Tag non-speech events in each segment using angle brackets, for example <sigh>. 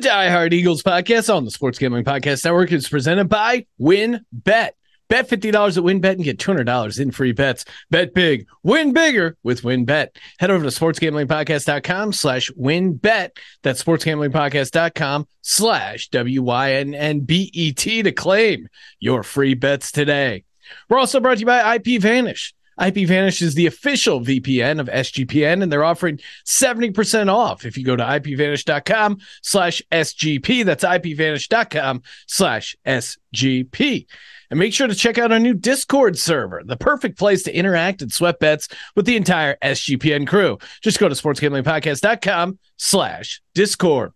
Die Hard Eagles podcast on the Sports Gambling Podcast Network is presented by WynnBET Bet $50 at WynnBET and get $200 in free bets. Bet big, win bigger with WynnBET. Head over to sportsgamblingpodcast.com slash wynnbet. That's sportsgamblingpodcast.com slash W-Y-N-N-B-E-T to claim your free bets today. We're also brought to you by IP Vanish. IP Vanish is the official VPN of SGPN, and they're offering 70% off if you go to ipvanish.com slash SGP. That's ipvanish.com slash SGP. And make sure to check out our new Discord server, the perfect place to interact and sweat bets with the entire SGPN crew. Just go to sportsgamblingpodcast.com slash Discord.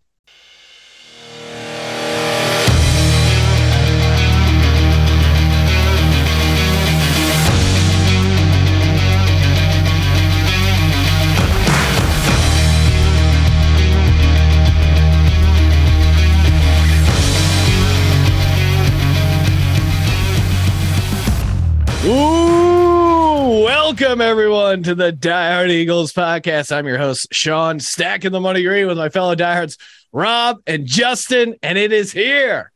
Ooh, welcome everyone to the Die Hard Eagles podcast. I'm your host, Sean, stacking the money green with my fellow diehards, Rob and Justin, and it is here.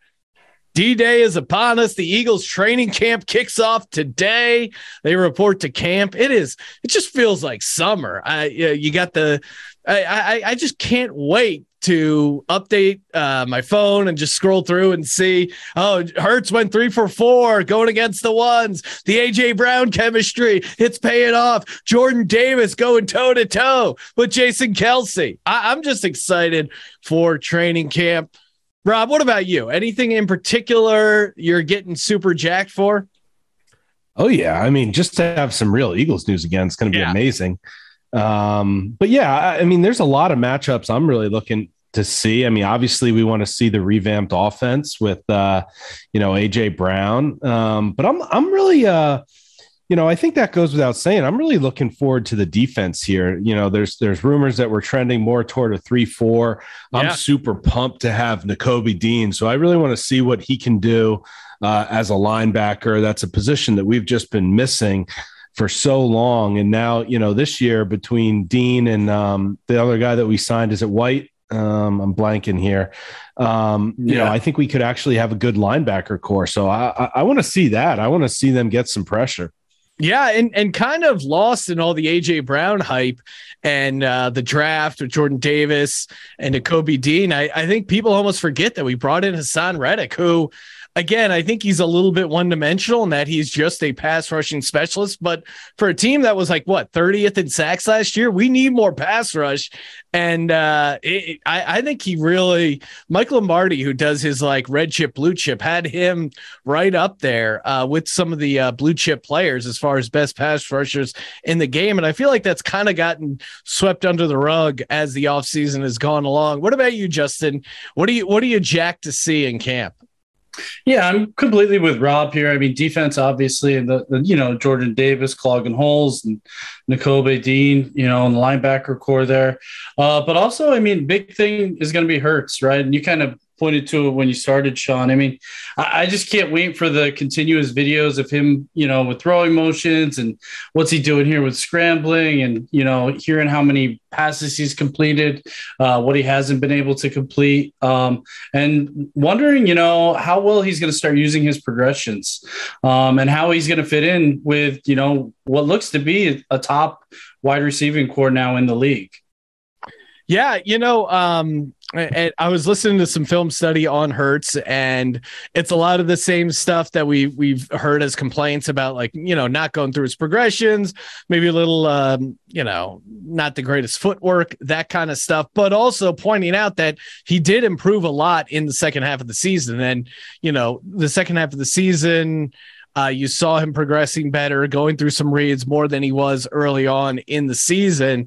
D Day is upon us. The Eagles training camp kicks off today. They report to camp. It is, it just feels like summer. I, you got the, I, I, I just can't wait to update uh, my phone and just scroll through and see, oh, Hurts went three for four going against the ones. The AJ Brown chemistry, it's paying off. Jordan Davis going toe to toe with Jason Kelce. I- I'm just excited for training camp. Rob, what about you? Anything in particular you're getting super jacked for? Oh yeah, I mean, just to have some real Eagles news again, it's going to be yeah. amazing. Um, but yeah, I, I mean, there's a lot of matchups I'm really looking to see. I mean, obviously, we want to see the revamped offense with, uh, you know, AJ Brown. Um, but I'm I'm really, uh, you know, I think that goes without saying. I'm really looking forward to the defense here. You know, there's there's rumors that we're trending more toward a three four. I'm super pumped to have Nakobe Dean, so I really want to see what he can do uh, as a linebacker. That's a position that we've just been missing for so long. And now, you know, this year between Dean and um, the other guy that we signed, is it White? Um, I'm blanking here. Um, you yeah. know, I think we could actually have a good linebacker corps. So I, I, I want to see that. I want to see them get some pressure. Yeah, and and kind of lost in all the AJ Brown hype and uh, the draft with Jordan Davis and Kobe Dean. I, I think people almost forget that we brought in Haason Reddick, who again, I think he's a little bit one dimensional in that he's just a pass rushing specialist. But for a team that was like what 30th in sacks last year, we need more pass rush. And uh, it, I, I, think he really, Mike Lombardi, who does his like red chip, blue chip, had him right up there uh, with some of the uh, blue chip players as far as best pass rushers in the game. And I feel like that's kind of gotten swept under the rug as the offseason has gone along. What about you, Justin? What do you, what do you jack to see in camp? Yeah, I'm completely with Rob here. I mean, defense, obviously, and the, the, you know Jordan Davis clogging holes and Nakobe Dean, you know, and the linebacker corps there. Uh, but also, I mean, big thing is going to be Hurts, right? And you kind of pointed to it when you started, Sean. I mean, I, I, just can't wait for the continuous videos of him, you know, with throwing motions and what's he doing here with scrambling and, you know, hearing how many passes he's completed, uh, what he hasn't been able to complete, um, and wondering, you know, how well he's going to start using his progressions um, and how he's going to fit in with, you know, what looks to be a top wide receiving corps now in the league. Yeah, you know, um, and I was listening to some film study on Hurts, and it's a lot of the same stuff that we we've heard as complaints about, like you know, not going through his progressions, maybe a little, um, you know, not the greatest footwork, that kind of stuff. But also pointing out that he did improve a lot in the second half of the season, and you know, the second half of the season. Uh, you saw him progressing better, going through some reads more than he was early on in the season.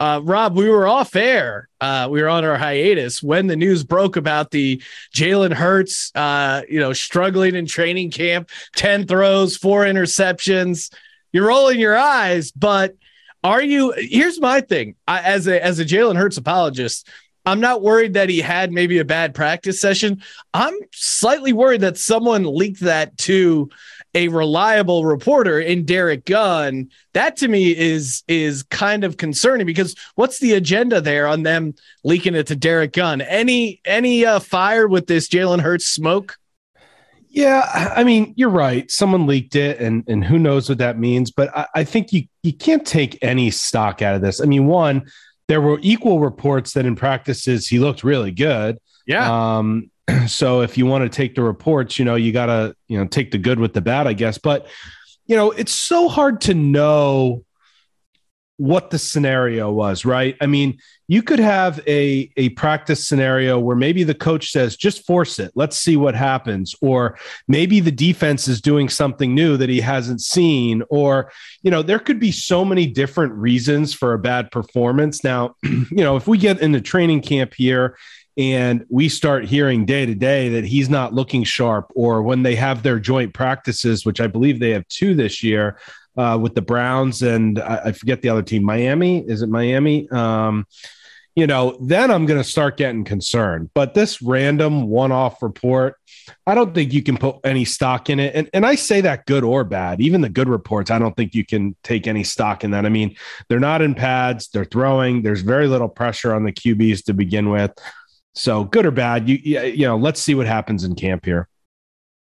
Uh, Rob, we were off air. Uh, we were on our hiatus when the news broke about the Jalen Hurts, uh, you know, struggling in training camp, 10 throws, four interceptions. You're rolling your eyes, but are you? Here's my thing I, as a as a Jalen Hurts apologist. I'm not worried that he had maybe a bad practice session. I'm slightly worried that someone leaked that to a reliable reporter in Derrick Gunn. That to me is is kind of concerning because what's the agenda there on them leaking it to Derrick Gunn? Any any uh, fire with this Jalen Hurts smoke? Yeah, I mean, you're right. Someone leaked it, and and who knows what that means. But I, I think you you can't take any stock out of this. I mean, one, there were equal reports that in practices he looked really good. Yeah. Um, <clears throat> so if you want to take the reports, you know, you gotta you know take the good with the bad, I guess. But you know, it's so hard to know what the scenario was, right? I mean, you could have a, a practice scenario where maybe the coach says, just force it, let's see what happens. Or maybe the defense is doing something new that he hasn't seen. Or, you know, there could be so many different reasons for a bad performance. Now, <clears throat> you know, if we get into training camp here and we start hearing day to day that he's not looking sharp, or when they have their joint practices, which I believe they have two this year, uh, with the Browns and I, I, forget the other team, Miami. Is it Miami? Um, you know, then I'm going to start getting concerned. But this random one off report, I don't think you can put any stock in it. And, and I say that good or bad, even the good reports, I don't think you can take any stock in that. I mean, they're not in pads, they're throwing, there's very little pressure on the QBs to begin with. So good or bad, you, you know, let's see what happens in camp here.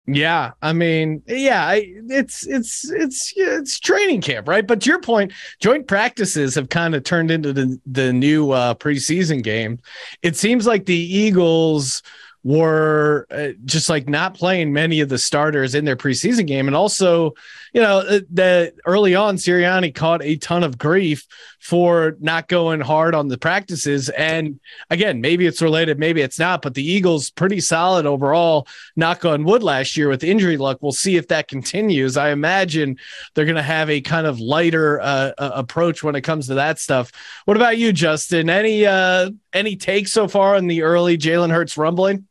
Yeah, I mean, yeah, it's it's it's it's training camp, right? But to your point, joint practices have kind of turned into the the new uh, preseason game. It seems like the Eagles were uh, just like not playing many of the starters in their preseason game. And also, you know, uh, the early on, Sirianni caught a ton of grief for not going hard on the practices. And again, maybe it's related, maybe it's not, but the Eagles pretty solid overall, knock on wood last year with injury luck. We'll see if that continues. I imagine they're going to have a kind of lighter uh, approach when it comes to that stuff. What about you, Justin? Any, uh, any takes so far on the early Jalen Hurts rumbling?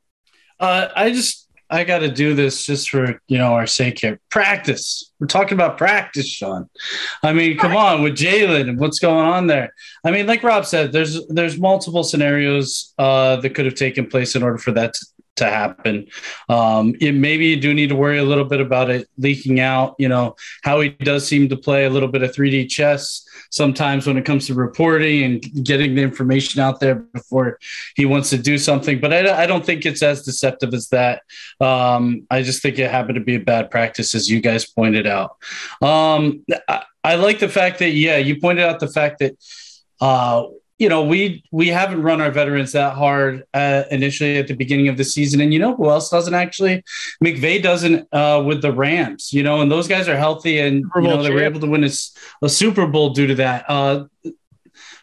Uh, I just I got to do this just for you know our sake here. Practice. We're talking about practice, Sean. I mean, come on with Jalen and what's going on there. I mean, like Rob said, there's there's multiple scenarios uh, that could have taken place in order for that to, to happen. Um, it, maybe you do need to worry a little bit about it leaking out. You know how he does seem to play a little bit of 3D chess sometimes when it comes to reporting and getting the information out there before he wants to do something. But I, I don't think it's as deceptive as that. Um, I just think it happened to be a bad practice, as you guys pointed out. Um, I, I like the fact that, yeah, you pointed out the fact that. Uh, you know, we we haven't run our veterans that hard uh, initially at the beginning of the season, and you know who else doesn't actually? McVay doesn't uh, with the Rams, you know, and those guys are healthy, and you know they were able to win a, a Super Bowl due to that. Uh,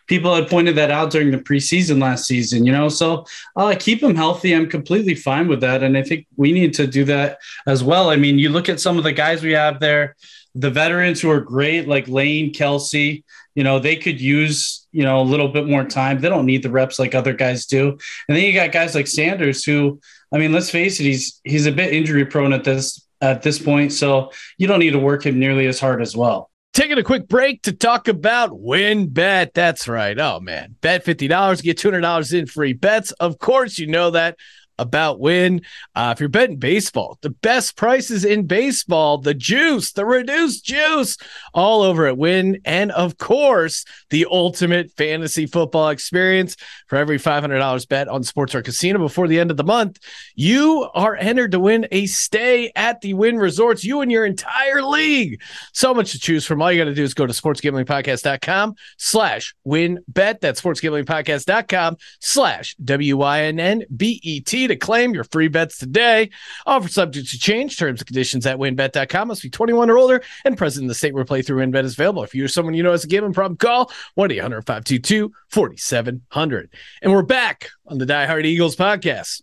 people had pointed that out during the preseason last season, you know, so uh, keep them healthy. I'm completely fine with that, and I think we need to do that as well. I mean, you look at some of the guys we have there, the veterans who are great, like Lane Kelce you know, they could use, you know, a little bit more time. They don't need the reps like other guys do. And then you got guys like Sanders who, I mean, let's face it, he's he's a bit injury prone at this at this point. So you don't need to work him nearly as hard as well. Taking a quick break to talk about WynnBET. That's right. Oh man. Bet $50, get $200 in free bets. Of course, you know that about Wynn. Uh, if you're betting baseball, the best prices in baseball, the juice, the reduced juice, all over at Wynn. And of course, the ultimate fantasy football experience. For every $500 bet on sports or casino before the end of the month, you are entered to win a stay at the Wynn Resorts, you and your entire league. So much to choose from. All you got to do is go to sportsgamblingpodcast.com slash WynnBET. That's sportsgamblingpodcast.com slash W-I-N-N-B-E-T to claim your free bets today. Offer subject to change. Terms and conditions at wynnbet.com. Must be 21 or older and present in the state where playthrough WynnBET is available. If you're someone you know has a gambling problem, call 1 800 522 4700. And we're back on the Die Hard Eagles podcast.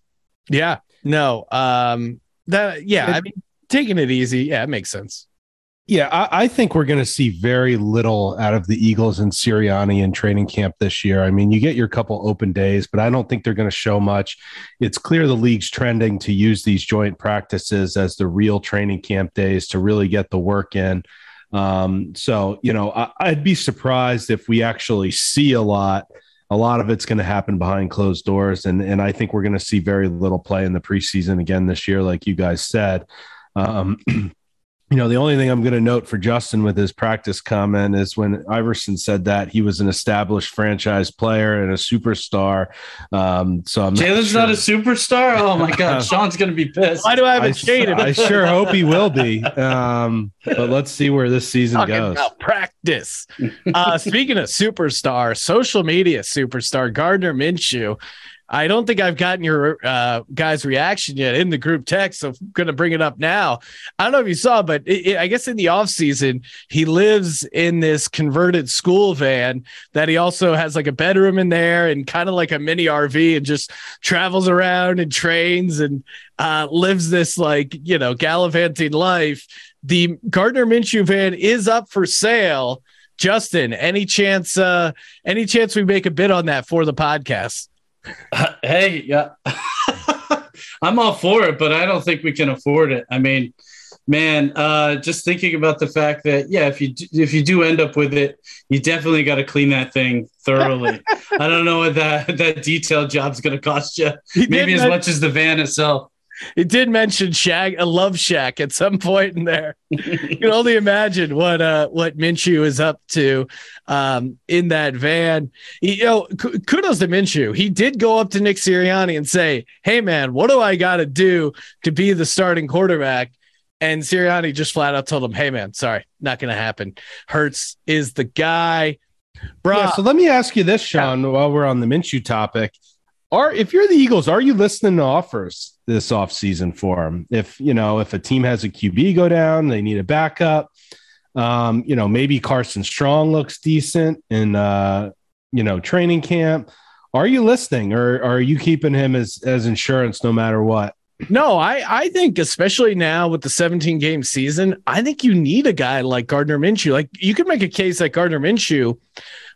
Yeah. No. Um, that, yeah. I mean, taking it easy. Yeah, it makes sense. Yeah, I, I, think we're going to see very little out of the Eagles and Sirianni in training camp this year. I mean, you get your couple open days, but I don't think they're going to show much. It's clear the league's trending to use these joint practices as the real training camp days to really get the work in. Um, so, you know, I, I'd be surprised if we actually see a lot a lot of it's going to happen behind closed doors. And, and I think we're going to see very little play in the preseason again this year, like you guys said. Um, <clears throat> you know, the only thing I'm going to note for Justin with his practice comment is when Iverson said that he was an established franchise player and a superstar. Um, so I'm Jalen's not, sure. not, a superstar. Oh my God, <laughs> Sean's going to be pissed. Why do I have a shaded? I sure hope he will be. Um, but let's see where this season Talking goes. About practice. Uh, speaking of superstar, social media superstar Gardner Minshew I don't think I've gotten your uh, guys' reaction yet in the group text. So I'm going to bring it up now. I don't know if you saw, but it, it, I guess in the off season, he lives in this converted school van that he also has like a bedroom in there and kind of like a mini RV and just travels around and trains and uh, lives this like, you know, gallivanting life. The Gardner Minshew van is up for sale. Justin, any chance, uh, any chance we make a bid on that for the podcast? <laughs> hey, yeah, <laughs> I'm all for it, but I don't think we can afford it. I mean, man, uh, just thinking about the fact that yeah, if you do, if you do end up with it, you definitely got to clean that thing thoroughly. <laughs> I don't know what that that detail job's going to cost you. Maybe as much as the van itself. He did mention Shaq, a love shack at some point in there. you can only imagine what uh what Minshew is up to um in that van. You know, kudos to Minshew. He did go up to Nick Sirianni and say, "Hey man, what do I got to do to be the starting quarterback?" And Sirianni just flat out told him, "Hey man, sorry, not going to happen. Hurts is the guy." Bro, yeah, so let me ask you this, Sean, yeah. while we're on the Minshew topic. Are if you're the Eagles, are you listening to offers this offseason for them? If you know, if a team has a QB go down, they need a backup. Um, you know, maybe Carson Strong looks decent in uh, you know, training camp. Are you listening or, are you keeping him as as insurance no matter what? No, I, I think especially now with the 17 game season, I think you need a guy like Gardner Minshew. Like you could make a case like Gardner Minshew,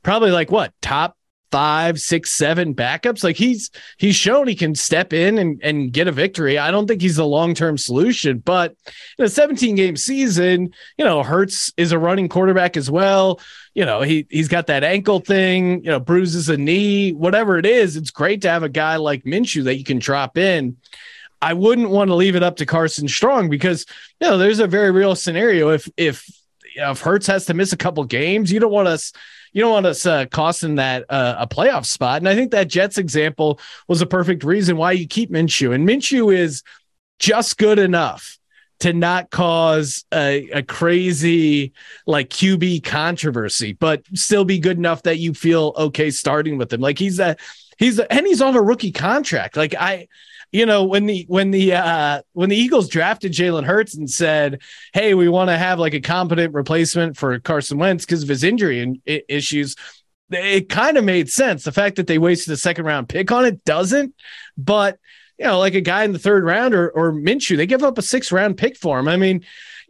probably like what top five, six, seven backups. Like he's he's shown he can step in and, and get a victory. I don't think he's a long term solution, but in a 17 game season, you know, Hurts is a running quarterback as well. You know, he he's got that ankle thing, you know, bruises a knee, whatever it is. It's great to have a guy like Minshew that you can drop in. I wouldn't want to leave it up to Carson Strong because you know there's a very real scenario if if if Hurts has to miss a couple games, you don't want us you don't want us uh, costing that uh, a playoff spot. And I think that Jets example was a perfect reason why you keep Minshew. And Minshew is just good enough to not cause a, a, crazy like QB controversy, but still be good enough that you feel okay starting with him. Like he's a he's a, and he's on a rookie contract. Like I you know when the when the uh when the Eagles drafted Jalen Hurts and said, "Hey, we want to have like a competent replacement for Carson Wentz because of his injury and issues." It kind of made sense. The fact that they wasted a second round pick on it doesn't, but you know, like a guy in the third round or or Minshew, they give up a six round pick for him. I mean,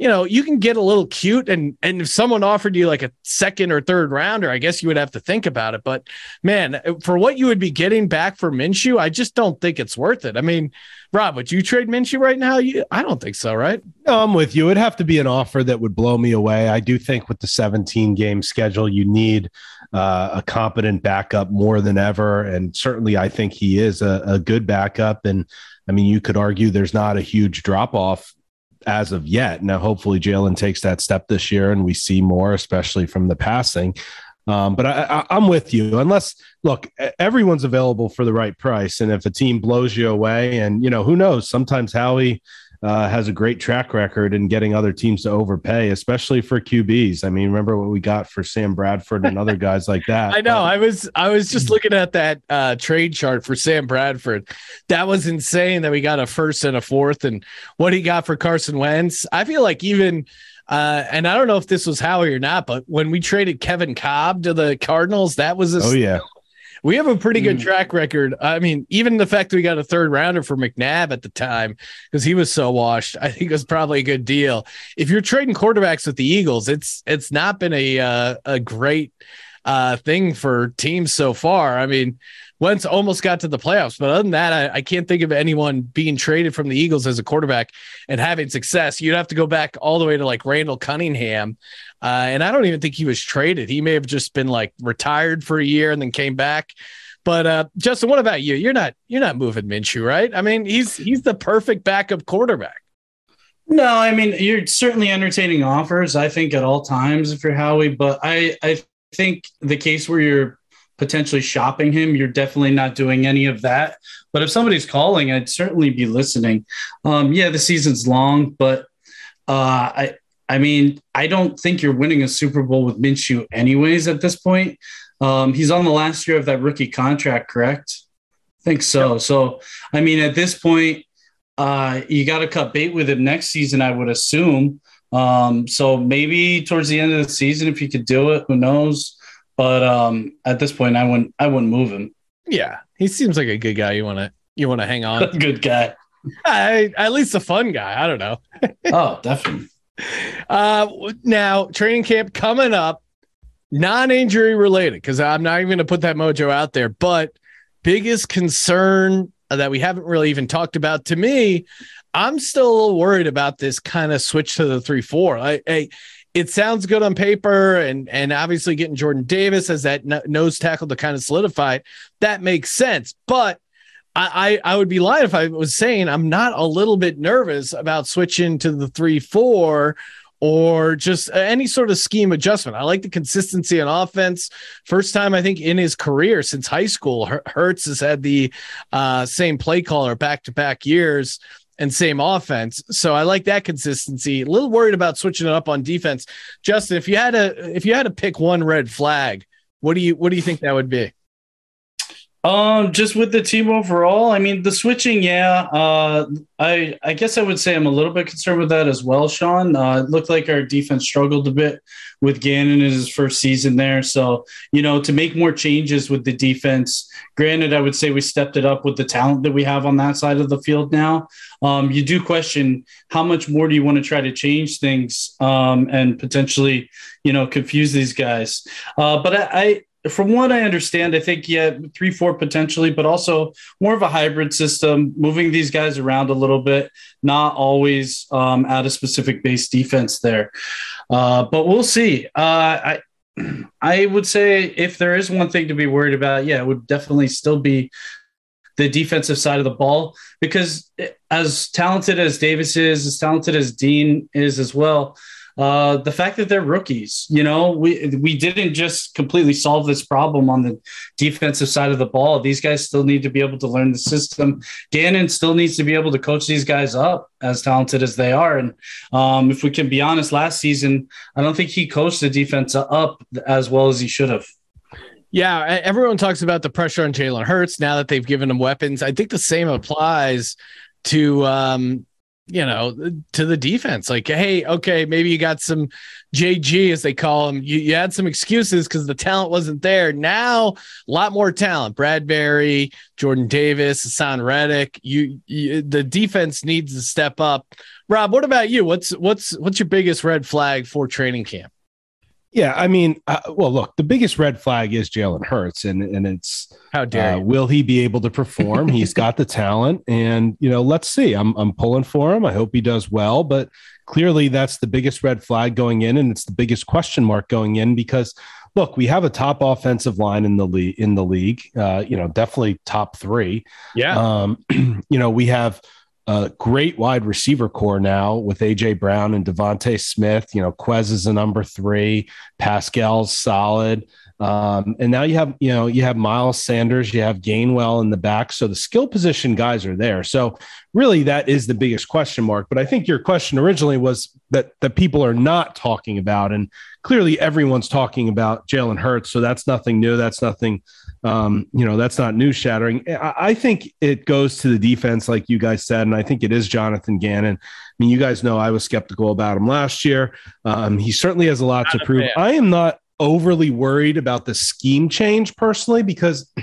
you know, you can get a little cute and and if someone offered you like a second or third rounder, I guess you would have to think about it. But man, for what you would be getting back for Minshew, I just don't think it's worth it. I mean, Rob, would you trade Minshew right now? You, I don't think so, right? No, I'm with you. It'd have to be an offer that would blow me away. I do think with the 17 game schedule, you need uh, a competent backup more than ever. And certainly, I think he is a, a good backup. And I mean, you could argue there's not a huge drop off as of yet. Now, hopefully, Jalen takes that step this year and we see more, especially from the passing. Um, but I, am with you. Unless, look, everyone's available for the right price, and if a team blows you away, and you know who knows, sometimes Howie uh, has a great track record in getting other teams to overpay, especially for QBs. I mean, remember what we got for Sam Bradford and other guys like that. <laughs> I know. I was I was just looking at that uh, trade chart for Sam Bradford. That was insane that we got a first and a fourth, and what he got for Carson Wentz. I feel like even. Uh, and I don't know if this was Howie or not, but when we traded Kevin Kolb to the Cardinals, that was a oh yeah, we have a pretty good mm. track record. I mean, even the fact that we got a third rounder for McNabb at the time because he was so washed, I think was probably a good deal. If you're trading quarterbacks with the Eagles, it's it's not been a uh, a great uh, thing for teams so far. I mean, Wentz almost got to the playoffs, but other than that, I, I, can't think of anyone being traded from the Eagles as a quarterback and having success. You'd have to go back all the way to like Randall Cunningham, uh, and I don't even think he was traded. He may have just been like retired for a year and then came back. But uh, Justin, what about you? You're not you're not moving Minshew, right? I mean, he's he's the perfect backup quarterback. No, I mean you're certainly entertaining offers. I think at all times if you're Howie, but I I think the case where you're potentially shopping him, you're definitely not doing any of that. But if somebody's calling, I'd certainly be listening. Um, yeah, the season's long, but uh, I I mean I don't think you're winning a Super Bowl with Minshew anyways at this point. Um, he's on the last year of that rookie contract, correct? I think so. Yep. So I mean at this point uh, you got to cut bait with him next season, I would assume. Um, so maybe towards the end of the season, if you could do it, who knows? But um, at this point, I wouldn't. I wouldn't move him. Yeah, he seems like a good guy. You want to you want to hang on. <laughs> good guy. I, at least a fun guy. I don't know. <laughs> oh, definitely. Uh, now training camp coming up, non-injury related because I'm not even going to put that mojo out there. But biggest concern that we haven't really even talked about. To me, I'm still a little worried about this kind of switch to the three four. I, I it sounds good on paper, and and obviously getting Jordan Davis as that nose tackle to kind of solidify it, that makes sense. But I, I, would be lying if I was saying I'm not a little bit nervous about switching to the three four or just any sort of scheme adjustment. I like the consistency on offense. First time I think in his career since high school, Hurts has had the uh, same play caller back to back years and same offense. So I like that consistency. A little worried about switching it up on defense. Justin, if you had to if you had to pick one red flag, what do you what do you think that would be? Um, just with the team overall, I mean, the switching, yeah. Uh, I I guess I would say I'm a little bit concerned with that as well, Sean. Uh, it looked like our defense struggled a bit with Gannon in his first season there. So, you know, to make more changes with the defense, granted, I would say we stepped it up with the talent that we have on that side of the field now. Um, you do question how much more do you want to try to change things um, and potentially, you know, confuse these guys. Uh, but I, I from what I understand, I think yeah, three four potentially, but also more of a hybrid system, moving these guys around a little bit, not always um, at a specific base defense there. Uh, but we'll see. Uh, I <clears throat> I would say if there is one thing to be worried about, yeah, it would definitely still be the defensive side of the ball because as talented as Davis is, as talented as Dean is as well uh, the fact that they're rookies. You know, we we didn't just completely solve this problem on the defensive side of the ball. These guys still need to be able to learn the system. Gannon still needs to be able to coach these guys up as talented as they are. And um, if we can be honest, last season I don't think he coached the defense up as well as he should have. Yeah, everyone talks about the pressure on Jalen Hurts now that they've given him weapons. I think the same applies to um, you know, to the defense. Like, hey, okay, maybe you got some JG as they call him. You, you had some excuses because the talent wasn't there. Now, a lot more talent. Bradberry, Jordan Davis, Haason Reddick. You, you, the defense needs to step up. Rob, what about you? What's what's what's your biggest red flag for training camp? Yeah, I mean, uh, well, look, the biggest red flag is Jalen Hurts, and and it's how dare uh, will he be able to perform? He's <laughs> got the talent, and you know, let's see. I'm I'm pulling for him. I hope he does well, but clearly that's the biggest red flag going in, and it's the biggest question mark going in because look, we have a top offensive line in the league in the league. Uh, you know, definitely top three. Yeah. Um, <clears throat> you know, we have a great wide receiver corps now with AJ Brown and DeVonta Smith. You know, Quez is a number three, Pascal's solid. Um, and now you have, you know, you have Miles Sanders, you have Gainwell in the back. So the skill position guys are there. So really that is the biggest question mark. But I think your question originally was that that people are not talking about. And clearly everyone's talking about Jalen Hurts. So that's nothing new. That's nothing um, you know, that's not news shattering. I, I, think it goes to the defense, like you guys said, and I think it is Jonathan Gannon. I mean, you guys know I was skeptical about him last year. Um, he certainly has a lot not to prove. I am not overly worried about the scheme change personally because. <clears throat>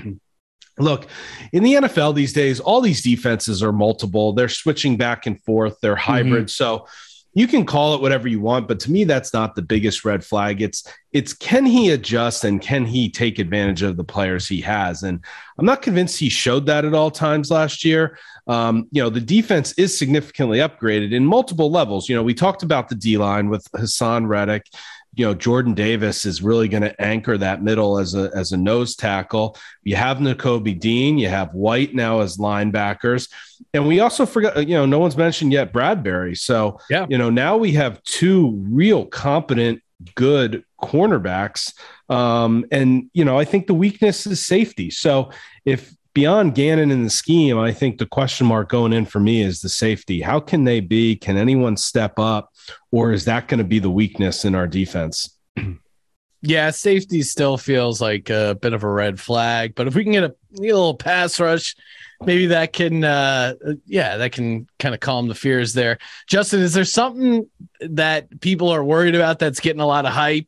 Look, in the NFL these days, all these defenses are multiple. They're switching back and forth. They're hybrid. Mm-hmm. So you can call it whatever you want, but to me, that's not the biggest red flag. It's it's can he adjust and can he take advantage of the players he has? And I'm not convinced he showed that at all times last year. Um, you know, the defense is significantly upgraded in multiple levels. You know, we talked about the D line with Haason Reddick you know Jordan Davis is really going to anchor that middle as a as a nose tackle. You have Nakobe Dean, you have White now as linebackers, and we also forgot you know no one's mentioned yet Bradberry. So yeah, you know now we have two real competent, good cornerbacks, um, and you know I think the weakness is safety. So if beyond Gannon in the scheme, I think the question mark going in for me is the safety. How can they be? Can anyone step up? Or is that going to be the weakness in our defense? Yeah, safety still feels like a bit of a red flag, but if we can get a, a little pass rush, maybe that can, uh, yeah, that can kind of calm the fears there. Justin, is there something that people are worried about that's getting a lot of hype?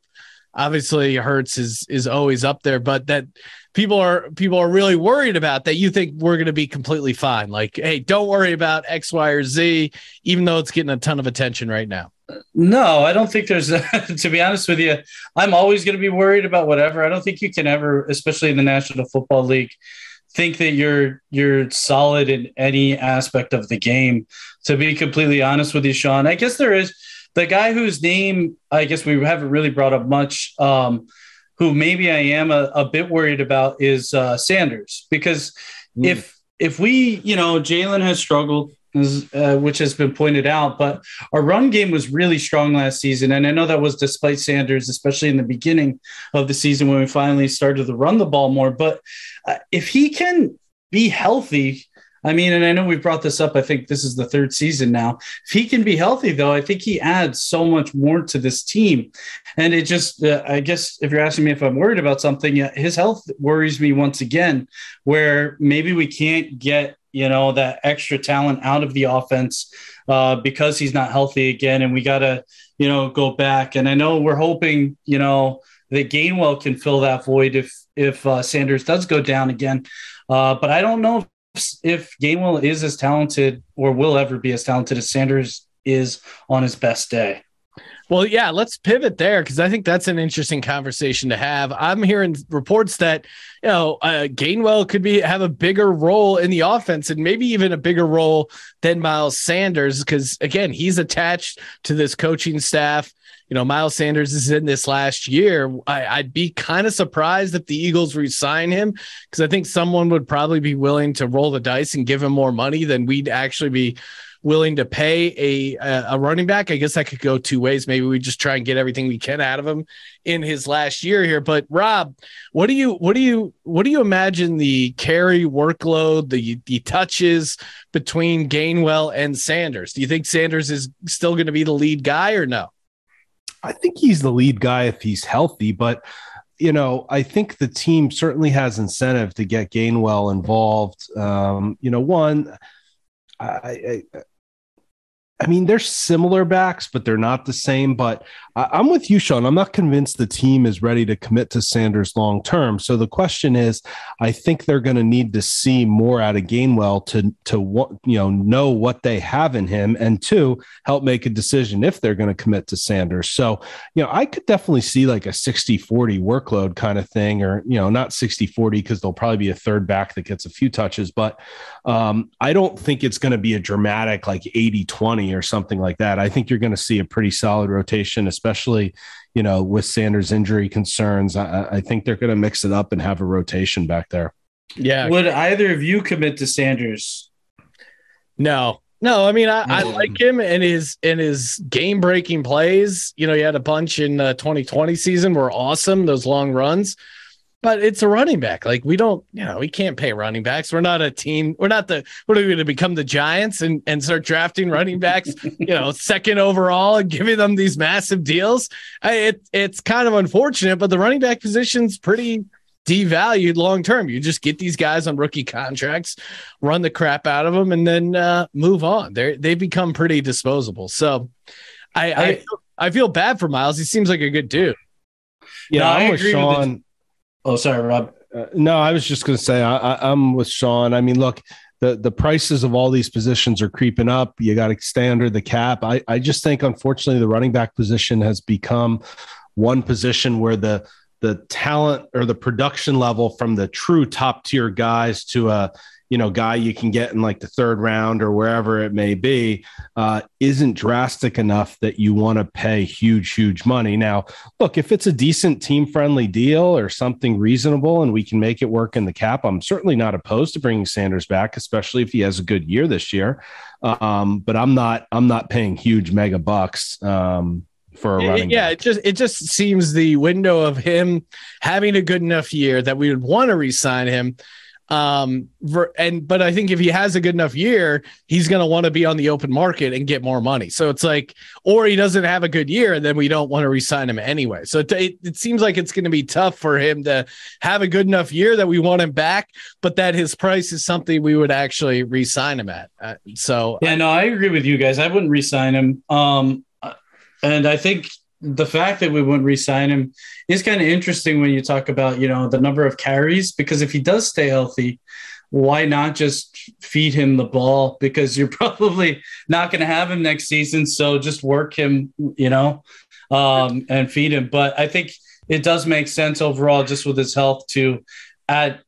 Obviously, Hurts is is always up there, but that people are people are really worried about that you think we're going to be completely fine. Like hey don't worry about x y or z even though it's getting a ton of attention right now. No i don't think there's <laughs> to be honest with you i'm always going to be worried about whatever. I don't think you can ever especially in the national football league think that you're you're solid in any aspect of the game. To be completely honest with you sean i guess there is the guy whose name i guess we haven't really brought up much um, who maybe I am a, a bit worried about is uh, Sanders because mm. if if we you know Jalen has struggled. Uh, which has been pointed out, but our run game was really strong last season, and I know that was despite Sanders, especially in the beginning of the season when we finally started to run the ball more. But uh, if he can be healthy, I mean, and I know we've brought this up. I think this is the third season now. If he can be healthy, though, I think he adds so much more to this team. And it just, uh, I guess, if you're asking me if I'm worried about something, his health worries me once again, where maybe we can't get, you know, that extra talent out of the offense uh, because he's not healthy again. And we got to, you know, go back. And I know we're hoping, you know, that Gainwell can fill that void if if uh, Sanders does go down again. Uh, but I don't know if Gainwell is as talented or will ever be as talented as Sanders is on his best day. Well, yeah, let's pivot there because I think that's an interesting conversation to have. I'm hearing reports that you know uh, Gainwell could be have a bigger role in the offense and maybe even a bigger role than Miles Sanders because again he's attached to this coaching staff. You know, Miles Sanders is in this last year. I, would be kind of surprised if the Eagles resign him because I think someone would probably be willing to roll the dice and give him more money than we'd actually be willing to pay a a running back. I guess that could go two ways. Maybe we just try and get everything we can out of him in his last year here. But Rob, what do you what do you what do you imagine the carry workload, the the touches between Gainwell and Sanders? Do you think Sanders is still going to be the lead guy or no? I think he's the lead guy if he's healthy, but you know, I think the team certainly has incentive to get Gainwell involved. Um, you know, one, I, I, I mean, they're similar backs, but they're not the same. But I, am with you, Sean. I'm not convinced the team is ready to commit to Sanders long term. So the question is, I think they're going to need to see more out of Gainwell to to you know know what they have in him, and to help make a decision if they're going to commit to Sanders. So you know, I could definitely see like a 60-40 workload kind of thing, or you know, not 60-40 because there'll probably be a third back that gets a few touches, but um, I don't think it's going to be a dramatic like 80-20 or something like that. I think you're going to see a pretty solid rotation, especially, you know, with Sanders' injury concerns. I, I think they're going to mix it up and have a rotation back there. Yeah. Would either of you commit to Sanders? No, no, I mean I, I, like him and his and his game breaking plays. You know, he had a bunch in the 2020 season were awesome. Those long runs, but it's a running back. Like we don't, you know, we can't pay running backs. We're not a team. We're not the. What are we going to become the Giants and and start drafting running backs? <laughs> you know, second overall and giving them these massive deals. I, it it's kind of unfortunate, but the running back position's pretty devalued long term. You just get these guys on rookie contracts, run the crap out of them, and then uh, move on. They they become pretty disposable. So, I I, I, I feel bad for Miles. He seems like a good dude. Yeah, no, I'm with Sean. Oh, sorry, Rob. Uh, no, I was just going to say I, am with Sean. I mean, look, the the prices of all these positions are creeping up. You got to stay under the cap. I I just think unfortunately the running back position has become one position where the the talent or the production level from the true top tier guys to a you know guy you can get in like the third round or wherever it may be uh, isn't drastic enough that you want to pay huge huge money now look if it's a decent team friendly deal or something reasonable and we can make it work in the cap i'm certainly not opposed to bringing sanders back especially if he has a good year this year um, but i'm not i'm not paying huge mega bucks um, for a running. Yeah, back. it just it just seems the window of him having a good enough year that we would want to re-sign him. Um, and but I think if he has a good enough year, he's going to want to be on the open market and get more money. So it's like, or he doesn't have a good year, and then we don't want to re-sign him anyway. So it, it, it seems like it's going to be tough for him to have a good enough year that we want him back, but that his price is something we would actually re-sign him at. Uh, so yeah, no, I agree with you guys. I wouldn't re-sign him. Um, and I think the fact that we wouldn't re-sign him is kind of interesting when you talk about, you know, the number of carries, because if he does stay healthy, why not just feed him the ball? Because you're <laughs> probably not going to have him next season. So just work him, you know, um, and feed him. But I think it does make sense overall, just with his health, to add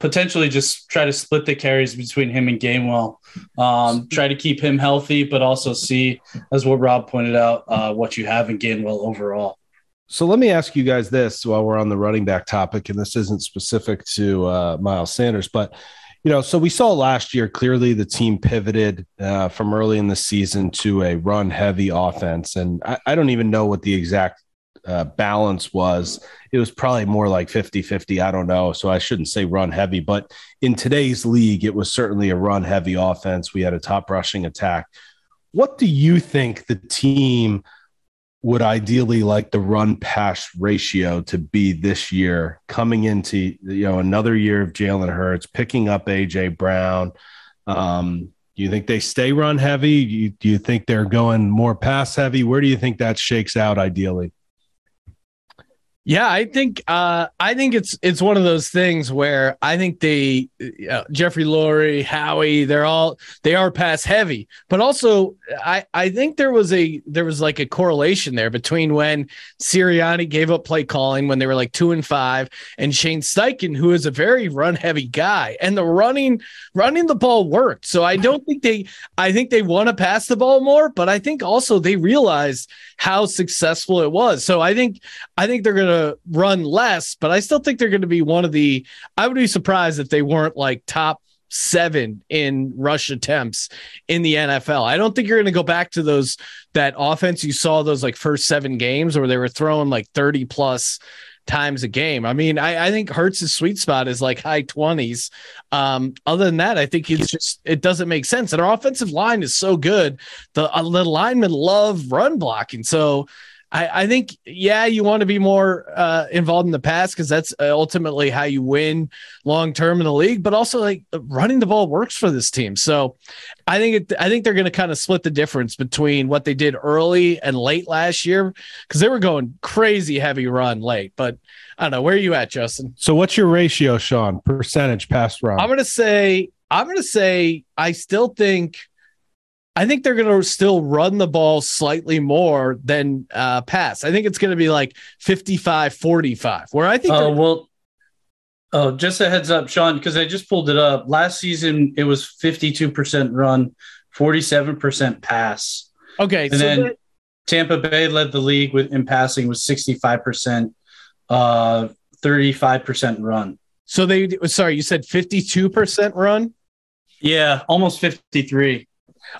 potentially just try to split the carries between him and Gainwell. Um, try to keep him healthy, but also see, as what Rob pointed out, uh, what you have in Gainwell overall. So let me ask you guys this while we're on the running back topic, and this isn't specific to uh, Miles Sanders, but you know, so we saw last year clearly the team pivoted uh, from early in the season to a run heavy offense, and I, I don't even know what the exact uh, balance was. It was probably more like 50 50. I don't know. So I shouldn't say run heavy, but in today's league, it was certainly a run heavy offense. We had a top rushing attack. What do you think the team would ideally like the run pass ratio to be this year coming into you know another year of Jalen Hurts picking up AJ Brown um, do you think they stay run heavy do you, do you think they're going more pass heavy where do you think that shakes out ideally yeah, I think uh, I think it's it's one of those things where I think they uh, Jeffrey Lurie, Howie, they're all they are pass heavy, but also I I think there was a there was like a correlation there between when Sirianni gave up play calling when they were like two and five, and Shane Steichen, who is a very run heavy guy, and the running running the ball worked. So I don't think they I think they want to pass the ball more, but I think also they realized how successful it was. So I think I think they're gonna run less, but I still think they're going to be one of the. I would be surprised if they weren't like top seven in rush attempts in the NFL. I don't think you're going to go back to those that offense you saw those like first seven games where they were throwing like 30 plus times a game. I mean, I, I think Hurts' sweet spot is like high 20s. Um, other than that, I think it's just it doesn't make sense. And our offensive line is so good. The uh, the linemen love run blocking. So I, I think, yeah, you want to be more uh, involved in the pass because that's uh, ultimately how you win long term in the league. But also, like running the ball works for this team. So, I think it, I think they're going to kind of split the difference between what they did early and late last year because they were going crazy heavy run late. But I don't know where are you at, Justin. So, what's your ratio, Sean? Percentage pass run? I'm going to say I'm going to say I still think I think they're going to still run the ball slightly more than uh, pass. I think it's going to be like 55 45, where I think. Oh, well, oh, just a heads up, Sean, because I just pulled it up. Last season, it was 52% run, 47% pass. Okay. And so then that- Tampa Bay led the league with in passing with 65%, uh, 35% run. So they, sorry, you said 52% run? Yeah, almost 53.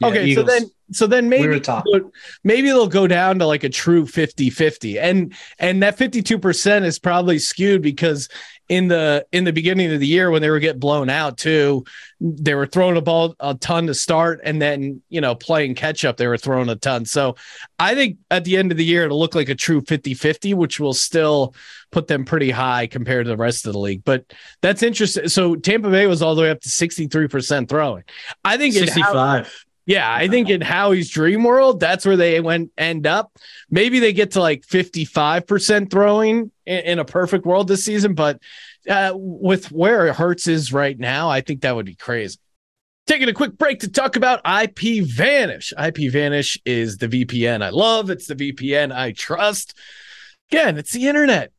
Yeah, okay, Eagles. so then so then maybe we maybe they'll go down to like a true 50-50. And and that 52% is probably skewed because in the in the beginning of the year when they were getting blown out too, they were throwing a ball a ton to start and then, you know, playing catch up, they were throwing a ton. So I think at the end of the year it'll look like a true 50-50, which will still put them pretty high compared to the rest of the league. But that's interesting. So Tampa Bay was all the way up to 63% throwing. I think 65. Yeah, I think in Howie's dream world, that's where they went end up. Maybe they get to like 55% throwing in, in a perfect world this season, but uh, with where Hurts is right now, I think that would be crazy. Taking a quick break to talk about IP Vanish. IP Vanish is the VPN I love. It's the VPN I trust. Again, it's the internet.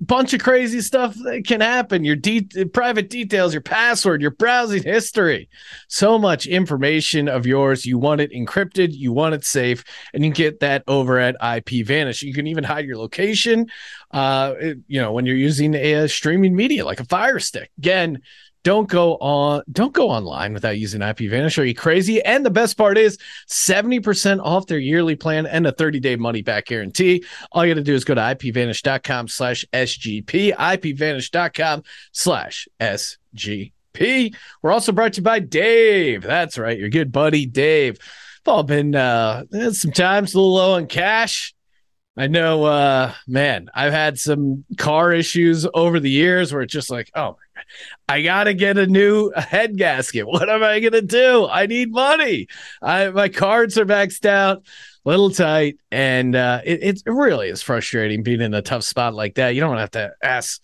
Bunch of crazy stuff that can happen. Your de- private details, your password, your browsing history. So much information of yours. You want it encrypted, you want it safe, and you get that over at IP Vanish. You can even hide your location. Uh, you know, when you're using a, a streaming media like a Fire Stick. Again, don't go on don't go online without using IPVanish. Are you crazy? And the best part is 70% off their yearly plan and a 30-day money back guarantee. All you gotta do is go to ipvanish.com slash SGP, ipvanish.com slash SGP. We're also brought to you by Dave. That's right, your good buddy Dave. We've all been uh sometimes a little low on cash. I know, uh, man, I've had some car issues over the years where it's just like, oh, I gotta get a new head gasket. <laughs> What am I gonna do? I need money. I my cards are maxed out, a little tight, and uh, it, it really is frustrating being in a tough spot like that. You don't have to ask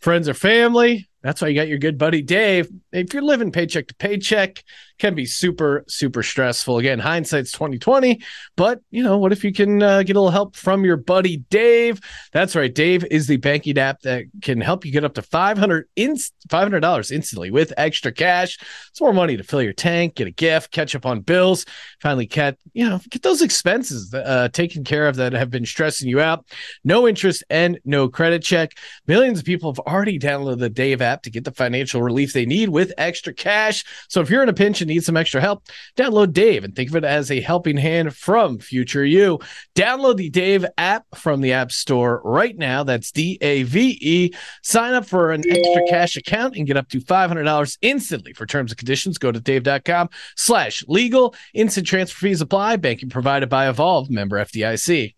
friends or family. That's why you got your good buddy Dave. If you're living paycheck to paycheck, can be super super stressful. Again, hindsight's 2020, but you know, what if you can uh, get a little help from your buddy Dave? That's right. Dave is the banking app that can help you get up to 500 in $500 instantly with extra cash. It's more money to fill your tank, get a gift, catch up on bills, finally get, you know, get those expenses uh, taken care of that have been stressing you out. No interest and no credit check. Millions of people have already downloaded the Dave app to get the financial relief they need with extra cash. So if you're in a pinch and need some extra help, download Dave and think of it as a helping hand from future you. Download the Dave app from the App Store right now. That's D A V E. Sign up for an extra cash account and get up to $500 instantly. For terms and conditions, go to dave.com slash legal. Instant transfer fees apply. Banking provided by Evolve, member FDIC.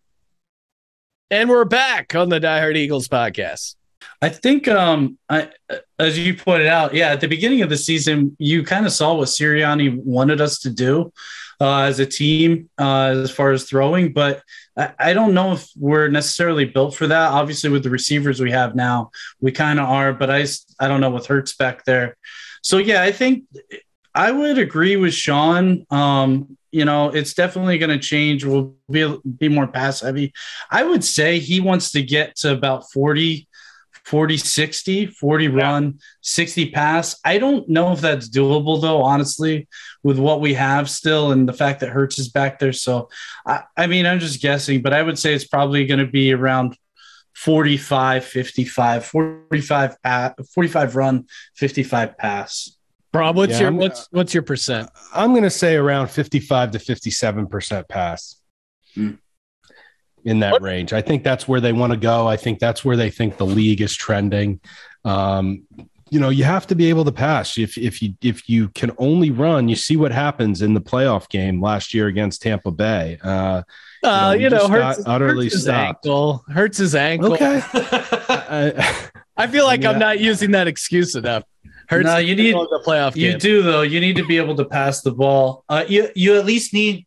And we're back on the Die Hard Eagles podcast. I think, um, I, as you pointed out, yeah, at the beginning of the season, you kind of saw what Sirianni wanted us to do uh, as a team uh, as far as throwing, but I, I, don't know if we're necessarily built for that. Obviously, with the receivers we have now, we kind of are, but I, I don't know with Hurts back there. So, yeah, I think I would agree with Sean. Um, you know, it's definitely going to change. We'll be, be more pass heavy. I would say he wants to get to about 40 40 60, 40 run, 60 pass. I don't know if that's doable though, honestly, with what we have still and the fact that Hurts is back there. So, I, I mean, I'm just guessing, but I would say it's probably going to be around 45, 55, 45, pass, 45 run, 55 pass. Rob, what's yeah, your I'm, what's what's your percent? I'm going to say around 55 to 57 percent pass. Hmm in that what? range. I think that's where they want to go. I think that's where they think the league is trending. Um, you know, you have to be able to pass. If if you if you can only run, you see what happens in the playoff game last year against Tampa Bay. Uh, uh, you know, you know hurts, utterly hurts his stopped. ankle. Hurts his ankle. Okay. <laughs> I feel like yeah. I'm not using that excuse enough. Hurts no, you need the playoff. You do though. You need to be able to pass the ball. Uh, you you at least need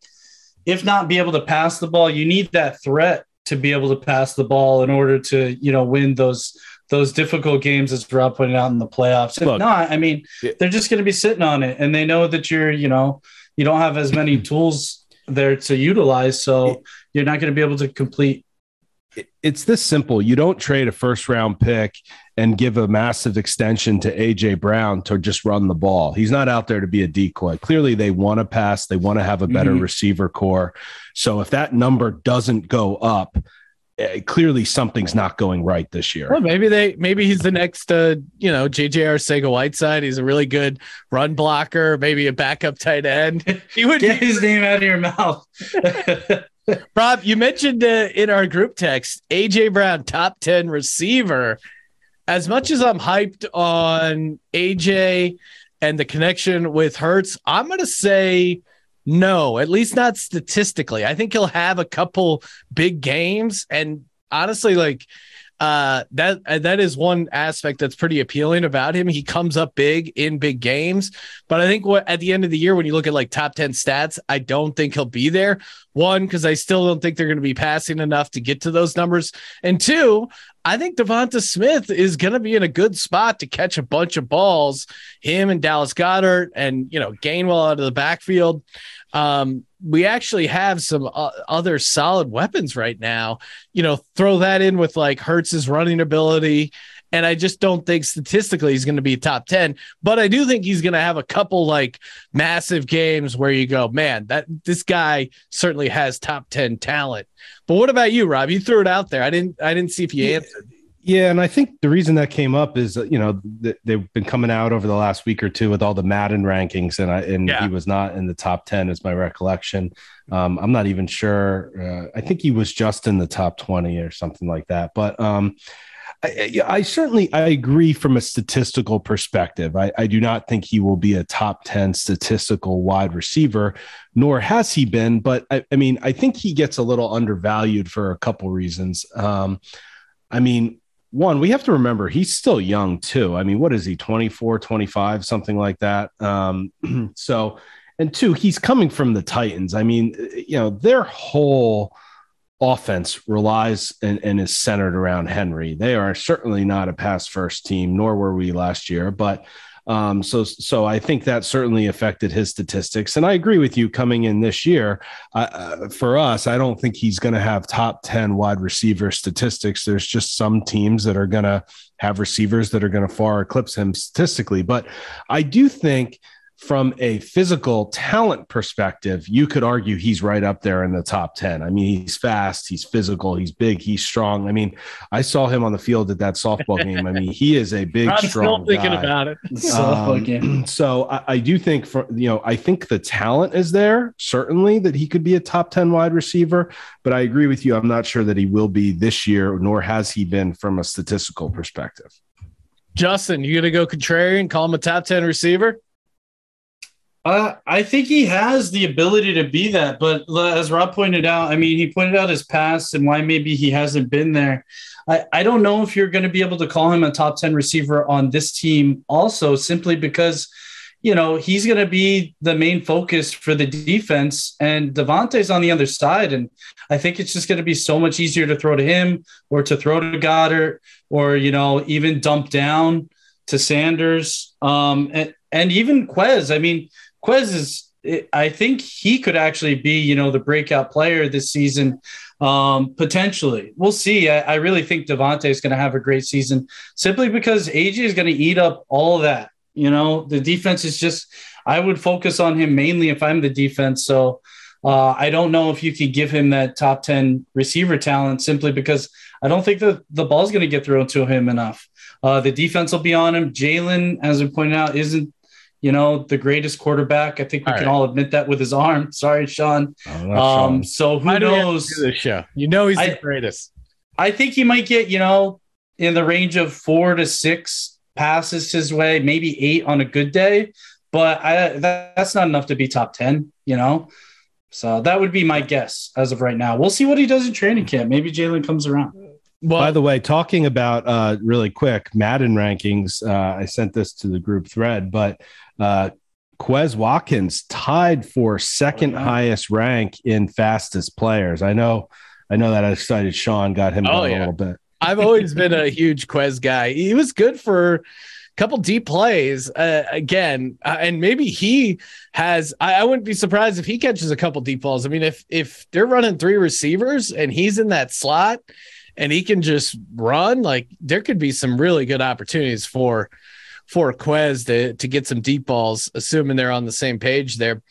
if not be able to pass the ball, you need that threat to be able to pass the ball in order to, you know, win those those difficult games as Rob pointed out in the playoffs. If Look, not, I mean, they're just going to be sitting on it, and they know that you're, you know, you don't have as many tools there to utilize, so you're not going to be able to complete it's this simple. You don't trade a first round pick and give a massive extension to AJ Brown to just run the ball. He's not out there to be a decoy. Clearly, they want to pass, they want to have a better mm-hmm. receiver corps. So if that number doesn't go up, uh, clearly something's not going right this year. Well, maybe they maybe he's the next uh, you know, JJ Arcega Whiteside. He's a really good run blocker, maybe a backup tight end. <laughs> He would get his name out of your mouth. <laughs> Rob, you mentioned uh, in our group text AJ Brown, top 10 receiver. As much as I'm hyped on AJ and the connection with Hurts, I'm going to say no, at least not statistically. I think he'll have a couple big games. And honestly, like, uh, that uh, that is one aspect that's pretty appealing about him. He comes up big in big games, but I think what at the end of the year, when you look at like top ten stats, I don't think he'll be there. One, because I still don't think they're going to be passing enough to get to those numbers, and two, I think Devonta Smith is going to be in a good spot to catch a bunch of balls. Him and Dallas Goedert, and you know Gainwell out of the backfield. Um, we actually have some uh, other solid weapons right now. You know, throw that in with like Hurts's running ability. And I just don't think statistically he's going to be top 10, but I do think he's going to have a couple like massive games where you go, man, that this guy certainly has top 10 talent. But what about you, Rob? You threw it out there. I didn't, I didn't see if you yeah. answered. Yeah, and I think the reason that came up is you know they've been coming out over the last week or two with all the Madden rankings, and I and yeah. he was not in the top ten, is my recollection. Um, I'm not even sure. Uh, I think he was just in the top twenty or something like that. But um, I, I, certainly I agree from a statistical perspective. I, I, do not think he will be a top 10 statistical wide receiver, nor has he been. But I, I mean, I think he gets a little undervalued for a couple reasons. Um, I mean, one, we have to remember he's still young too. I mean, what is he, 24, 25, something like that? Um, <clears throat> so, and two, he's coming from the Titans. I mean, you know, their whole offense relies and, and is centered around Henry. They are certainly not a pass first team, nor were we last year, but um, so, so I think that certainly affected his statistics. And I agree with you coming in this year. Uh, for us, I don't think he's going to have top 10 wide receiver statistics. There's just some teams that are going to have receivers that are going to far eclipse him statistically. But I do think from a physical talent perspective, you could argue he's right up there in the top 10. I mean, he's fast, he's physical, he's big, he's strong. I mean, I saw him on the field at that softball game. I mean, he is a big, I'm strong still thinking guy. about it. <laughs> Um, <clears throat> so I, I, do think for you know, I think the talent is there, certainly that he could be a top 10 wide receiver, but I agree with you. I'm not sure that he will be this year, nor has he been from a statistical perspective. Justin, you gonna go contrarian, call him a top 10 receiver? Uh, I think he has the ability to be that, but as Rob pointed out, I mean, he pointed out his past and why maybe he hasn't been there. I, I don't know if you're going to be able to call him a top 10 receiver on this team also, simply because, you know, he's going to be the main focus for the defense and Devonta's on the other side. And I think it's just going to be so much easier to throw to him or to throw to Goedert or, you know, even dump down to Sanders um, and, and even Quez. I mean, Quez is, I think he could actually be, you know, the breakout player this season. Um, potentially, we'll see. I, I really think Devonta is going to have a great season simply because AJ is going to eat up all that. You know, the defense is just. I would focus on him mainly if I'm the defense. So uh, I don't know if you could give him that top 10 receiver talent simply because I don't think that the ball's going to get thrown to him enough. Uh, the defense will be on him. Jalen, as we pointed out, isn't you know, the greatest quarterback. I think we all can right. all admit that with his arm. <laughs> Sorry, Sean. Oh, um, Sean. so who knows? this show? You know, he's I, the greatest. I think he might get, you know, in the range of four to six passes his way, maybe eight on a good day. But I, that, that's not enough to be top 10, you know? So that would be my guess as of right now. We'll see what he does in training camp. Maybe Jalen comes around. Well, by the way, talking about uh, really quick Madden rankings, uh, I sent this to the group thread, but uh, Quez Watkins tied for second oh, highest rank in fastest players. I know, I know that I excited Sean got him oh, yeah. a little bit. I've always been a huge Quez guy. He was good for a couple deep plays uh, again, uh, and maybe he has. I, I, wouldn't be surprised if he catches a couple deep balls. I mean, if if they're running three receivers and he's in that slot and he can just run, like there could be some really good opportunities for for Quez to to get some deep balls, assuming they're on the same page there.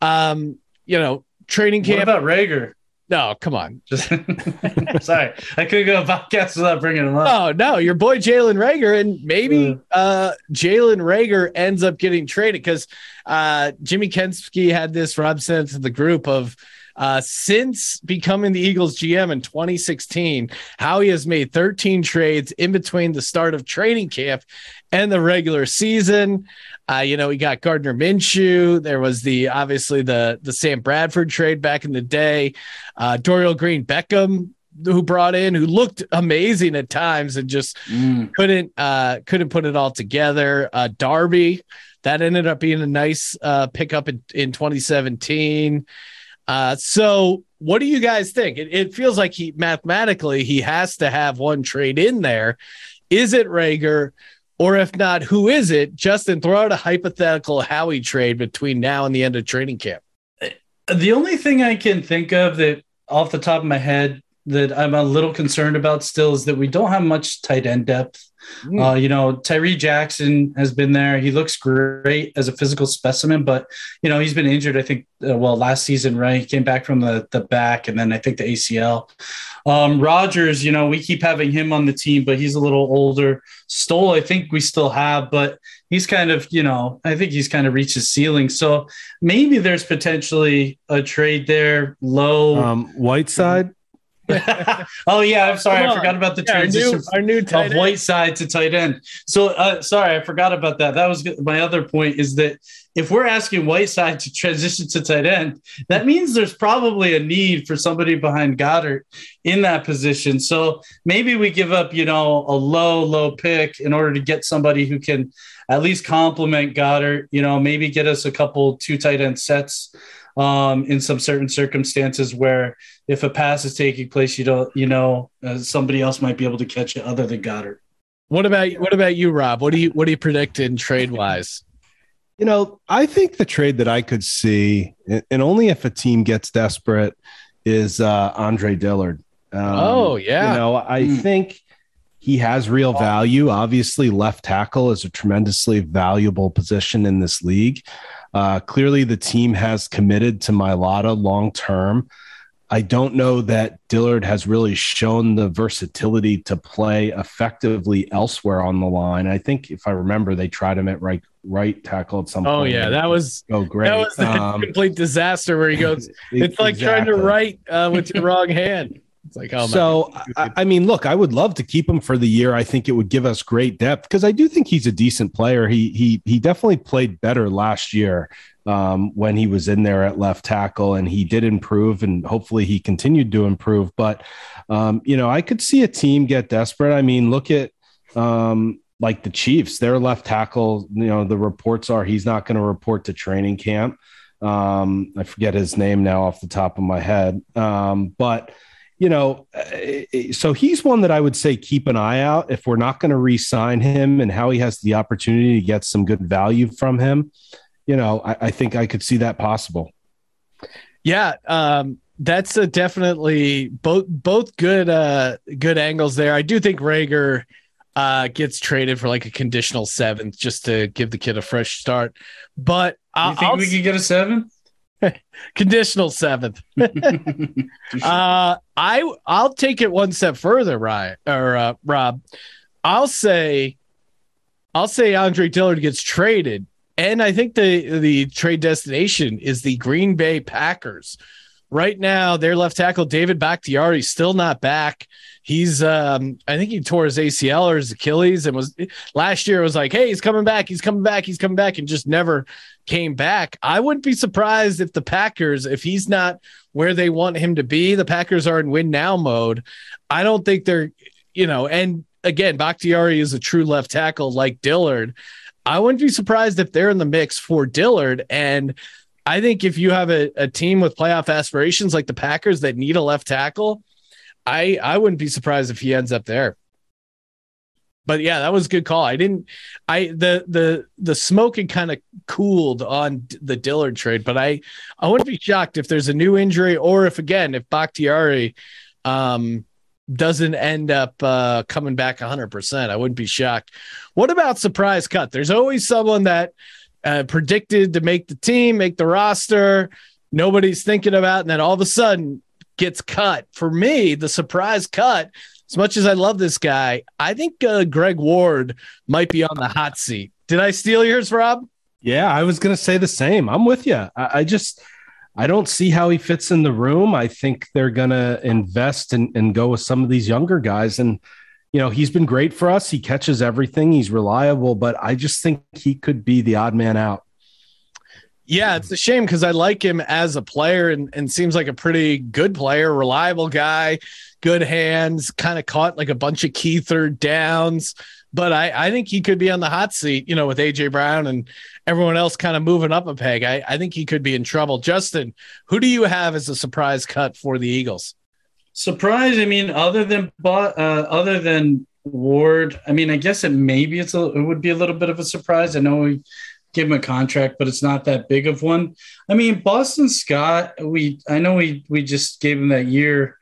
Um, you know, training camp. What about Reagor? No, come on. Just <laughs> sorry, I couldn't go a podcast without bringing him up. Oh no, your boy Jalen Reagor, and maybe uh, Jalen Reagor ends up getting traded because uh, Jimmy Kempski had this. Rob sent to the group of uh, since becoming the Eagles GM in 2016, Howie has made 13 trades in between the start of training camp and the regular season. Uh, you know, we got Gardner Minshew. There was the obviously the the Sam Bradford trade back in the day. Uh, Dorial Green Beckham who brought in who looked amazing at times and just mm. couldn't uh couldn't put it all together. Uh Darby that ended up being a nice uh pickup in, in 2017. Uh so what do you guys think? It, it feels like he mathematically he has to have one trade in there. Is it Reagor? Or if not, who is it? Justin, throw out a hypothetical Howie trade between now and the end of training camp. The only thing I can think of that off the top of my head that I'm a little concerned about still is that we don't have much tight end depth. Mm. Uh, you know, Tyree Jackson has been there. He looks great as a physical specimen, but you know he's been injured. I think uh, well last season, right? He came back from the the back, and then I think the ACL. Um, Rodgers, you know, we keep having him on the team, but he's a little older. Stoll, I think we still have, but he's kind of, you know, I think he's kind of reached his ceiling. So maybe there's potentially a trade there low. Um, Whiteside. <laughs> oh yeah, I'm sorry, I forgot about the yeah, transition our new, our new of Whiteside to tight end. So uh, sorry, I forgot about that. That was my other point. Is that if we're asking Whiteside to transition to tight end, that means there's probably a need for somebody behind Goedert in that position. So maybe we give up, you know, a low, low pick in order to get somebody who can at least complement Goedert, You know, maybe get us a couple two tight end sets um, in some certain circumstances where if a pass is taking place, you don't, you know, uh, somebody else might be able to catch it other than Goedert. What about what about you, Rob? What do you what do you predict in trade wise? You know, I think the trade that I could see, and only if a team gets desperate, is uh, Andre Dillard. Um, oh yeah. You know, I mm. think he has real value. Obviously, left tackle is a tremendously valuable position in this league. Uh, clearly, the team has committed to Mailata long term. I don't know that Dillard has really shown the versatility to play effectively elsewhere on the line. I think if I remember, they tried him at right right tackle at some oh, point. Oh yeah, that was oh great. That was a um, complete disaster where he goes. <laughs> It's like exactly. trying to write uh, with your wrong hand. It's like, oh, so I, I, mean, look, I would love to keep him for the year. I think it would give us great depth because I do think he's a decent player. He he he definitely played better last year um, when he was in there at left tackle, and he did improve, and hopefully he continued to improve. But um, you know, I could see a team get desperate. I mean, look at um, like the Chiefs, their left tackle. You know, the reports are he's not going to report to training camp. Um, I forget his name now off the top of my head, um, but you know, uh, so he's one that I would say keep an eye out if we're not going to re-sign him and Howie has the opportunity to get some good value from him. You know, I, I think I could see that possible. Yeah, um, that's a definitely both both good uh, good angles there. I do think Reagor uh, gets traded for like a conditional seventh just to give the kid a fresh start. But you think I'll, we could get a seven? <laughs> Conditional seventh. <laughs> uh, I I'll take it one step further, Ryan or uh, Rob. I'll say, I'll say Andre Dillard gets traded, and I think the the trade destination is the Green Bay Packers. Right now, their left tackle David Bakhtiari still not back. He's um, I think he tore his ACL or his Achilles and was last year it was like, hey, he's coming back, he's coming back, he's coming back, and just never came back. I wouldn't be surprised if the Packers, if he's not where they want him to be, the Packers are in win now mode. I don't think they're, you know, and again, Bakhtiari is a true left tackle like Dillard. I wouldn't be surprised if they're in the mix for Dillard. And I think if you have a, a team with playoff aspirations like the Packers that need a left tackle, I I wouldn't be surprised if he ends up there but yeah, that was a good call. I didn't, I the the the smoking kind of cooled on the Dillard trade, but I I wouldn't be shocked if there's a new injury or if again if Bakhtiari um doesn't end up uh, coming back 100%. I wouldn't be shocked. What about surprise cut? There's always someone that uh, predicted to make the team, make the roster, nobody's thinking about, and then all of a sudden gets cut. For me, the surprise cut as much as I love this guy, I think uh, Greg Ward might be on the hot seat. Did I steal yours, Rob? Yeah, I was going to say the same. I'm with you. I, I, just, I don't see how he fits in the room. I think they're going to invest and, and go with some of these younger guys. And, you know, he's been great for us. He catches everything, he's reliable, but I just think he could be the odd man out. Yeah, it's a shame because I like him as a player and, and seems like a pretty good player, reliable guy, good hands, kind of caught like a bunch of key third downs. But I, I think he could be on the hot seat, you know, with AJ Brown and everyone else kind of moving up a peg. I, I think he could be in trouble. Justin, who do you have as a surprise cut for the Eagles? Surprise! I mean, other than uh, other than Ward, I mean, I guess it maybe it's a, it would be a little bit of a surprise. I know we give him a contract, but it's not that big of one. I mean, Boston Scott, we I know we we just gave him that year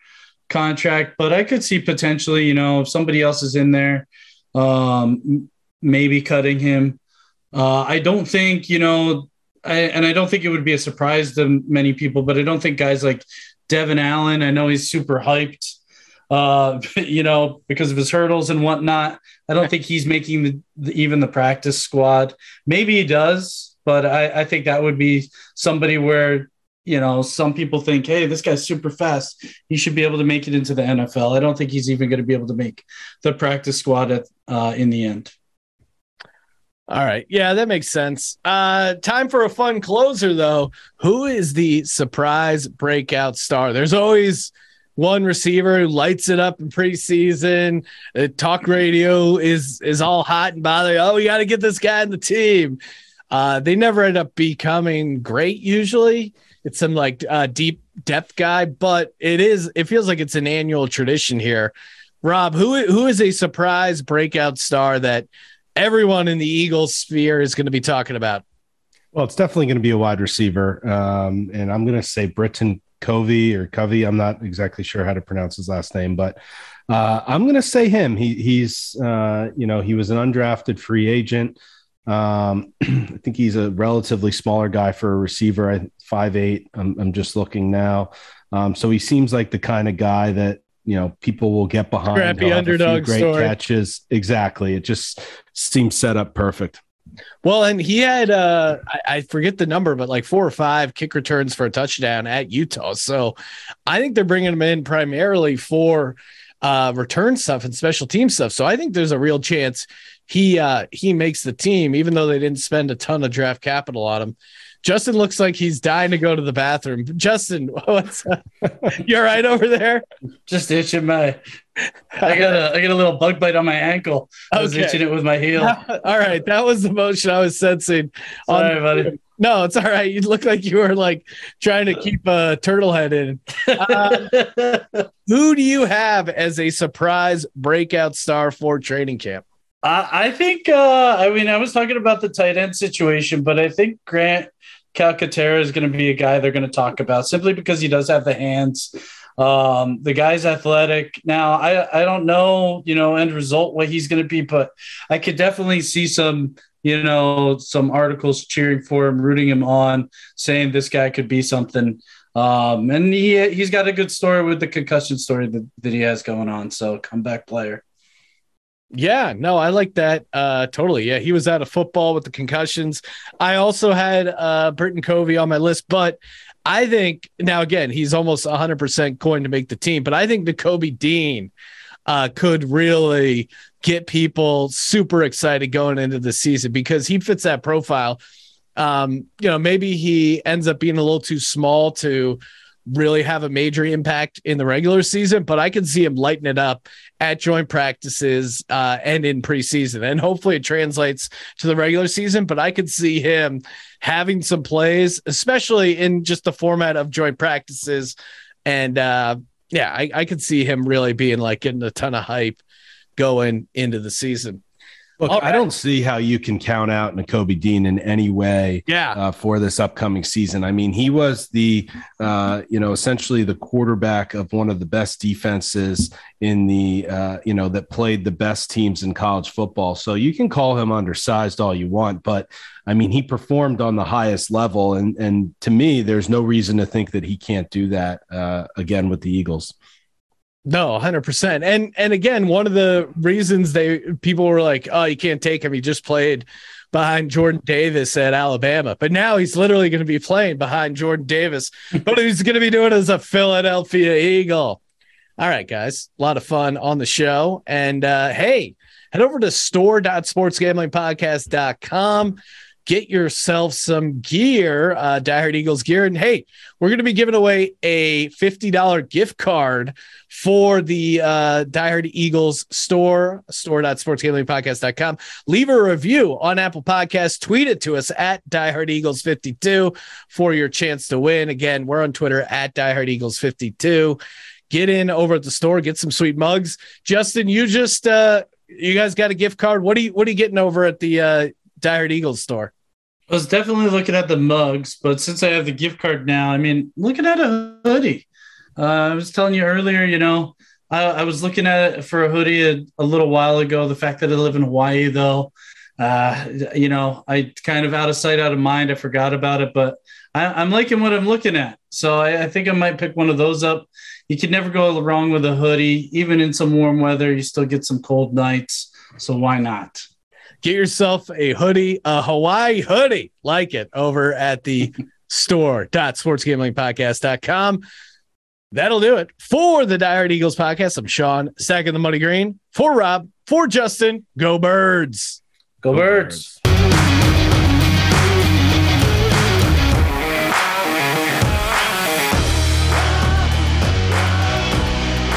contract, but I could see potentially, you know, if somebody else is in there, um, maybe cutting him. Uh, I don't think, you know, I, and I don't think it would be a surprise to many people, but I don't think guys like Devin Allen, I know he's super hyped, uh, <laughs> you know, because of his hurdles and whatnot. I don't think he's making the, the, even the practice squad. Maybe he does, but I, I think that would be somebody where you know, some people think, hey, this guy's super fast. He should be able to make it into the NFL. I don't think he's even going to be able to make the practice squad at, uh, in the end. All right. Yeah, that makes sense. Uh, time for a fun closer, though. Who is the surprise breakout star? There's always one receiver who lights it up in preseason. Talk radio is is all hot and bothered. Oh, we got to get this guy in the team. Uh, they never end up becoming great usually. It's some like uh, deep depth guy, but it is. It feels like it's an annual tradition here. Rob, who who is a surprise breakout star that everyone in the Eagles sphere is going to be talking about? Well, it's definitely going to be a wide receiver, um, and I'm going to say Britton Covey or Covey. I'm not exactly sure how to pronounce his last name, but uh, I'm going to say him. He, he's, uh, you know, he was an undrafted free agent. Um, <clears throat> I think he's a relatively smaller guy for a receiver. I five eight. I'm, I'm just looking now. Um, so he seems like the kind of guy that you know people will get behind. Scrappy underdog great story. catches. Exactly. It just seems set up perfect. Well, and he had uh I, I, forget the number, but like four or five kick returns for a touchdown at Utah. So I think they're bringing him in primarily for uh return stuff and special team stuff. So I think there's a real chance he uh he makes the team, even though they didn't spend a ton of draft capital on him. Justin looks like he's dying to go to the bathroom. Justin, <laughs> what's up? you're right over there? Just itching my I got a I got a little bug bite on my ankle. I was okay. itching it with my heel. <laughs> all right, that was the motion I was sensing. Sorry, buddy. No, it's all right. You look like you were like trying to keep a turtle head in. Um, <laughs> who do you have as a surprise breakout star for training camp? I think. Uh, I mean, I was talking about the tight end situation, but I think Grant Calcaterra is going to be a guy they're going to talk about simply because he does have the hands. Um, the guy's athletic. Now, I, I don't know, you know, end result what he's going to be, but I could definitely see some, you know, some articles cheering for him, rooting him on, saying this guy could be something. Um, and he he's got a good story with the concussion story that, that he has going on. So comeback player. Yeah, no, I like that. Uh, totally. Yeah, he was out of football with the concussions. I also had uh, Britton Covey on my list, but I think now again he's almost 100 percent going to make the team. But I think Nakobe Dean uh, could really get people super excited going into the season because he fits that profile. Um, you know, maybe he ends up being a little too small to really have a major impact in the regular season, but I can see him lighten it up at joint practices uh, and in preseason. And hopefully it translates to the regular season. But I could see him having some plays, especially in just the format of joint practices. And uh, yeah, I, I could see him really being like getting a ton of hype going into the season. Look, right. I don't see how you can count out Nakobe Dean in any way yeah. Uh, for this upcoming season. I mean, he was the, uh, you know, essentially the quarterback of one of the best defenses in the, uh, you know, that played the best teams in college football. So you can call him undersized all you want, but I mean, he performed on the highest level. And, and to me, there's no reason to think that he can't do that uh, again with the Eagles. No, 100%. And and again, one of the reasons they people were like, "Oh, you can't take him. He just played behind Jordan Davis at Alabama." But now he's literally going to be playing behind Jordan Davis. <laughs> but he's going to be doing as a Philadelphia Eagle. All right, guys. A lot of fun on the show. And uh, hey, head over to store.sportsgamblingpodcast.com get yourself some gear, uh, Die Hard Eagles gear. And hey, we're going to be giving away a $50 gift card for the uh, Die Hard Eagles store, store.sportsgamblingpodcast.com. Leave a review on Apple Podcasts. Tweet it to us at Die Hard Eagles 52 for your chance to win. Again, we're on Twitter at Die Hard Eagles 52. Get in over at the store, get some sweet mugs. Justin, you just uh, you guys got a gift card. What are you what are you getting over at the uh, Die Eagles store? I was definitely looking at the mugs, but since I have the gift card now, I mean, looking at a hoodie. Uh, I was telling you earlier, you know, I, I was looking at it for a hoodie a, a, little while ago. The fact that I live in Hawaii, though, uh, you know, I kind of out of sight, out of mind. I forgot about it, but I, am liking what I'm looking at. So I, I think I might pick one of those up. You can never go wrong with a hoodie, even in some warm weather. You still get some cold nights, so why not? Get yourself a hoodie, a Hawaii hoodie like it over at the <laughs> store.sportsgamblingpodcast.com. That'll do it for the Die Hard Eagles podcast. I'm Sean, stacking the money green for Rob, for Justin. Go birds. Go, Go birds. birds.